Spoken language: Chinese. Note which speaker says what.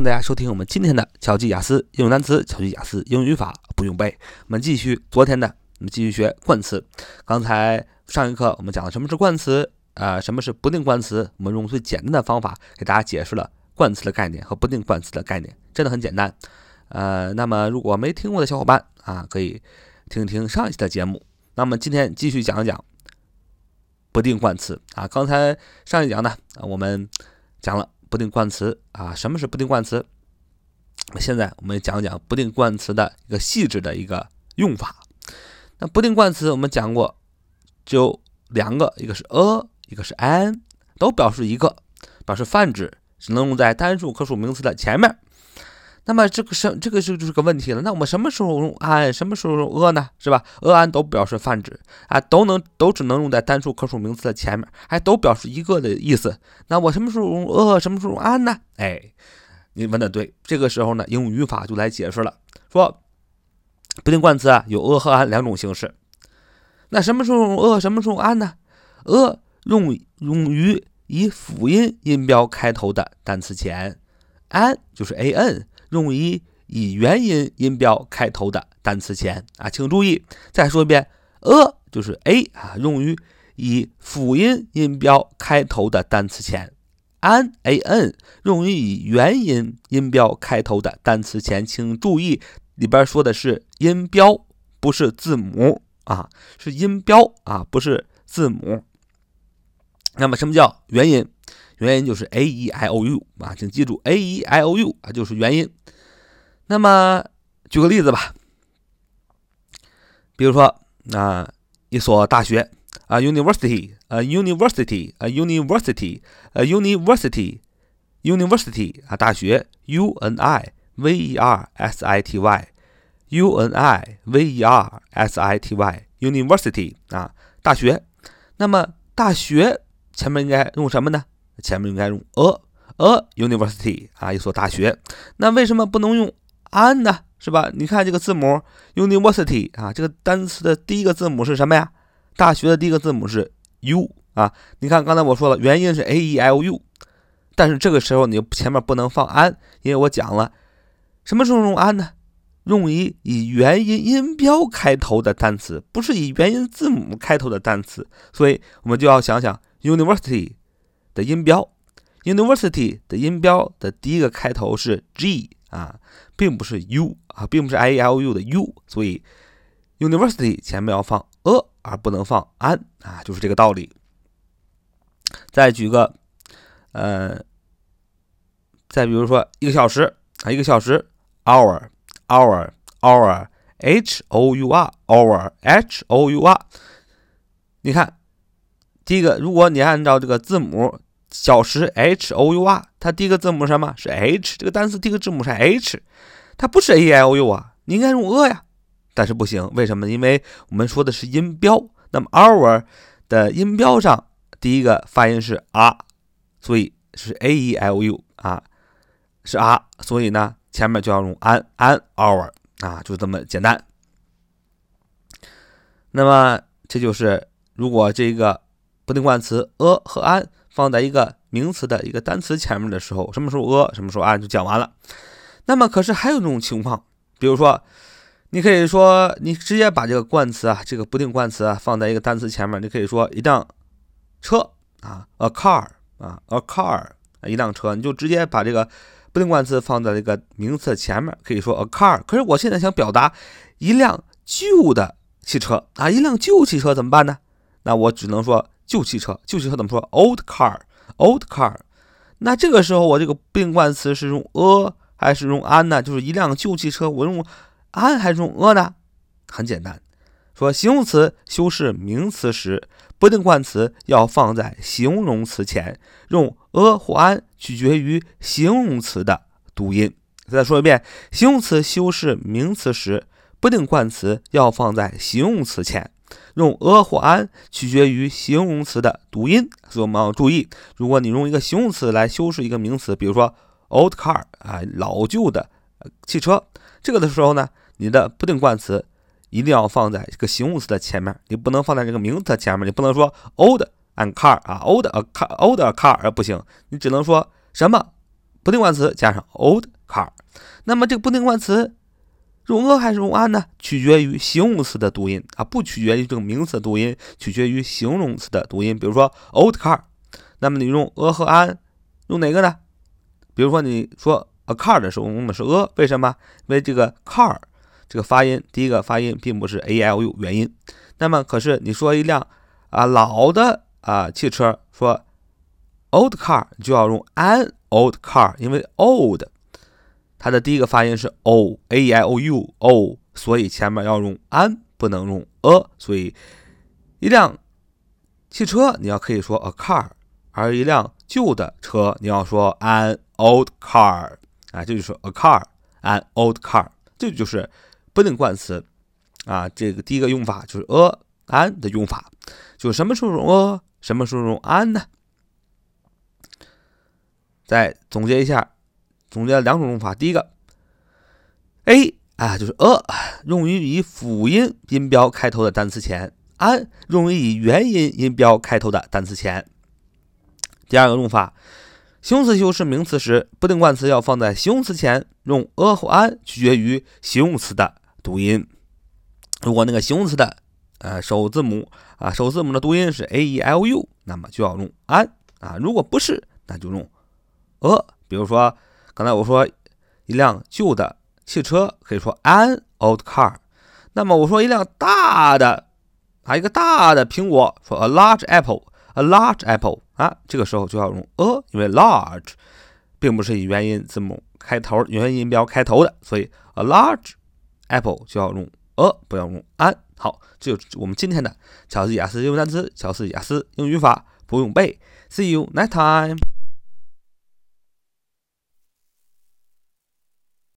Speaker 1: 迎大家收听我们今天的巧记雅思应用单词、巧记雅思英语语法不用背。我们继续昨天的，我们继续学冠词。刚才上一课我们讲了什么是冠词，呃，什么是不定冠词。我们用最简单的方法给大家解释了冠词的概念和不定冠词的概念，真的很简单。呃，那么如果没听过的小伙伴啊，可以听听上一期的节目。那么今天继续讲一讲不定冠词啊。刚才上一讲呢，我们讲了。不定冠词啊，什么是不定冠词？现在我们讲讲不定冠词的一个细致的一个用法。那不定冠词我们讲过，就两个，一个是 a，一个是 an，都表示一个，表示泛指，只能用在单数可数名词的前面。那么这个是这个就就是个问题了。那我们什么时候用 an，什么时候用 a 呢？是吧？a an 都表示泛指啊，都能都只能用在单数可数名词的前面，还都表示一个的意思。那我什么时候用 a，什么时候用 an 呢？哎，你问的对。这个时候呢，用语法就来解释了，说不定冠词啊有 a 和 an 两种形式。那什么时候用 a，什么时候用 an 呢？a 用用于以辅音音标开头的单词前，an 就是 an。用于以元音音标开头的单词前啊，请注意，再说一遍，a 就是 a 啊，用于以辅音音标开头的单词前，an a n 用于以元音音标开头的单词前，请注意里边说的是音标，不是字母啊，是音标啊，不是字母。那么什么叫元音？原因就是 a e i o u 啊，请记住 a e i o u 啊，就是元音。那么举个例子吧，比如说啊，一所大学啊，university 啊，university 啊，university 啊，university，university 啊，大学，u n i v e r s i t y，u n i v e r s i t y，university 啊，大学。那么大学前面应该用什么呢？前面应该用 a a university 啊，一所大学。那为什么不能用？an 呢，是吧？你看这个字母 university 啊，这个单词的第一个字母是什么呀？大学的第一个字母是 u 啊。你看刚才我说了，元音是 a e i o u，但是这个时候你前面不能放 an，因为我讲了，什么时候用 an 呢？用于以元音音标开头的单词，不是以元音字母开头的单词。所以我们就要想想 university 的音标，university 的音标的第一个开头是 g。啊，并不是 u 啊，并不是 i e l u 的 u，所以 university 前面要放 a，而不能放 an 啊，就是这个道理。再举个，呃，再比如说一个小时啊，一个小时 hour，hour，hour，h o u r，hour，h o u r，你看，第一个，如果你按照这个字母。小时 h o u r，它第一个字母什么是 h？这个单词第一个字母是 h，它不是 a i o u 啊，你应该用 a 呀，但是不行，为什么？因为我们说的是音标，那么 our 的音标上第一个发音是 r，所以是 a e i o u 啊，是 r，所以呢前面就要用 an an hour 啊，就这么简单。那么这就是如果这个不定冠词 a 和 an。放在一个名词的一个单词前面的时候，什么时候 a，什么时候 an 就讲完了。那么可是还有一种情况，比如说，你可以说你直接把这个冠词啊，这个不定冠词啊放在一个单词前面，你可以说一辆车啊，a car 啊，a car 一辆车，你就直接把这个不定冠词放在这个名词前面，可以说 a car。可是我现在想表达一辆旧的汽车啊，一辆旧汽车怎么办呢？那我只能说。旧汽车，旧汽车怎么说？old car，old car。那这个时候我这个不定冠词是用 a 还是用 an 呢？就是一辆旧汽车，我用 an 还是用 a 呢？很简单，说形容词修饰名词时，不定冠词要放在形容词前，用 a 或 an 取决于形容词的读音。再说一遍，形容词修饰名词时，不定冠词要放在形容词前。用 a 或 an 取决于形容词的读音，所以我们要注意，如果你用一个形容词来修饰一个名词，比如说 old car 啊，老旧的汽车，这个的时候呢，你的不定冠词一定要放在这个形容词的前面，你不能放在这个名词前面，你不能说 old an car 啊，old a car，old a car 而不行，你只能说什么不定冠词加上 old car。那么这个不定冠词用 a 还是用 an 呢？取决于形容词的读音啊，不取决于这个名词的读音，取决于形容词的读音。比如说 old car，那么你用 a 和 an 用哪个呢？比如说你说 a car 的时候用的是 a，为什么？因为这个 car 这个发音第一个发音并不是 a l u 元音。那么可是你说一辆啊老的啊汽车，说 old car 就要用 an old car，因为 old 它的第一个发音是 o a e i o u o，所以前面要用 an，不能用 a。所以一辆汽车你要可以说 a car，而一辆旧的车你要说 an old car 啊，这就是 a car，an old car，这就是不定冠词啊。这个第一个用法就是 a an 的用法，就什么时候用 a，什么时候用 an 呢？再总结一下。总结了两种用法，第一个，a 啊就是 a 用于以辅音音标开头的单词前，an 用于以元音音标开头的单词前。第二个用法，形容词修饰名词时，不定冠词要放在形容词前，用 a 或 an 取决于形容词的读音。如果那个形容词的呃首字母啊首字母的读音是 a e l u，那么就要用 an 啊，如果不是，那就用 a。比如说。刚才我说一辆旧的汽车可以说 an old car，那么我说一辆大的啊一个大的苹果说 a large apple，a large apple 啊这个时候就要用 a，因为 large 并不是以元音字母开头元音音标开头的，所以 a large apple 就要用 a，不要用 an。好，这就是我们今天的乔斯雅思英语单词，乔斯雅思英语法不用背。See you next time.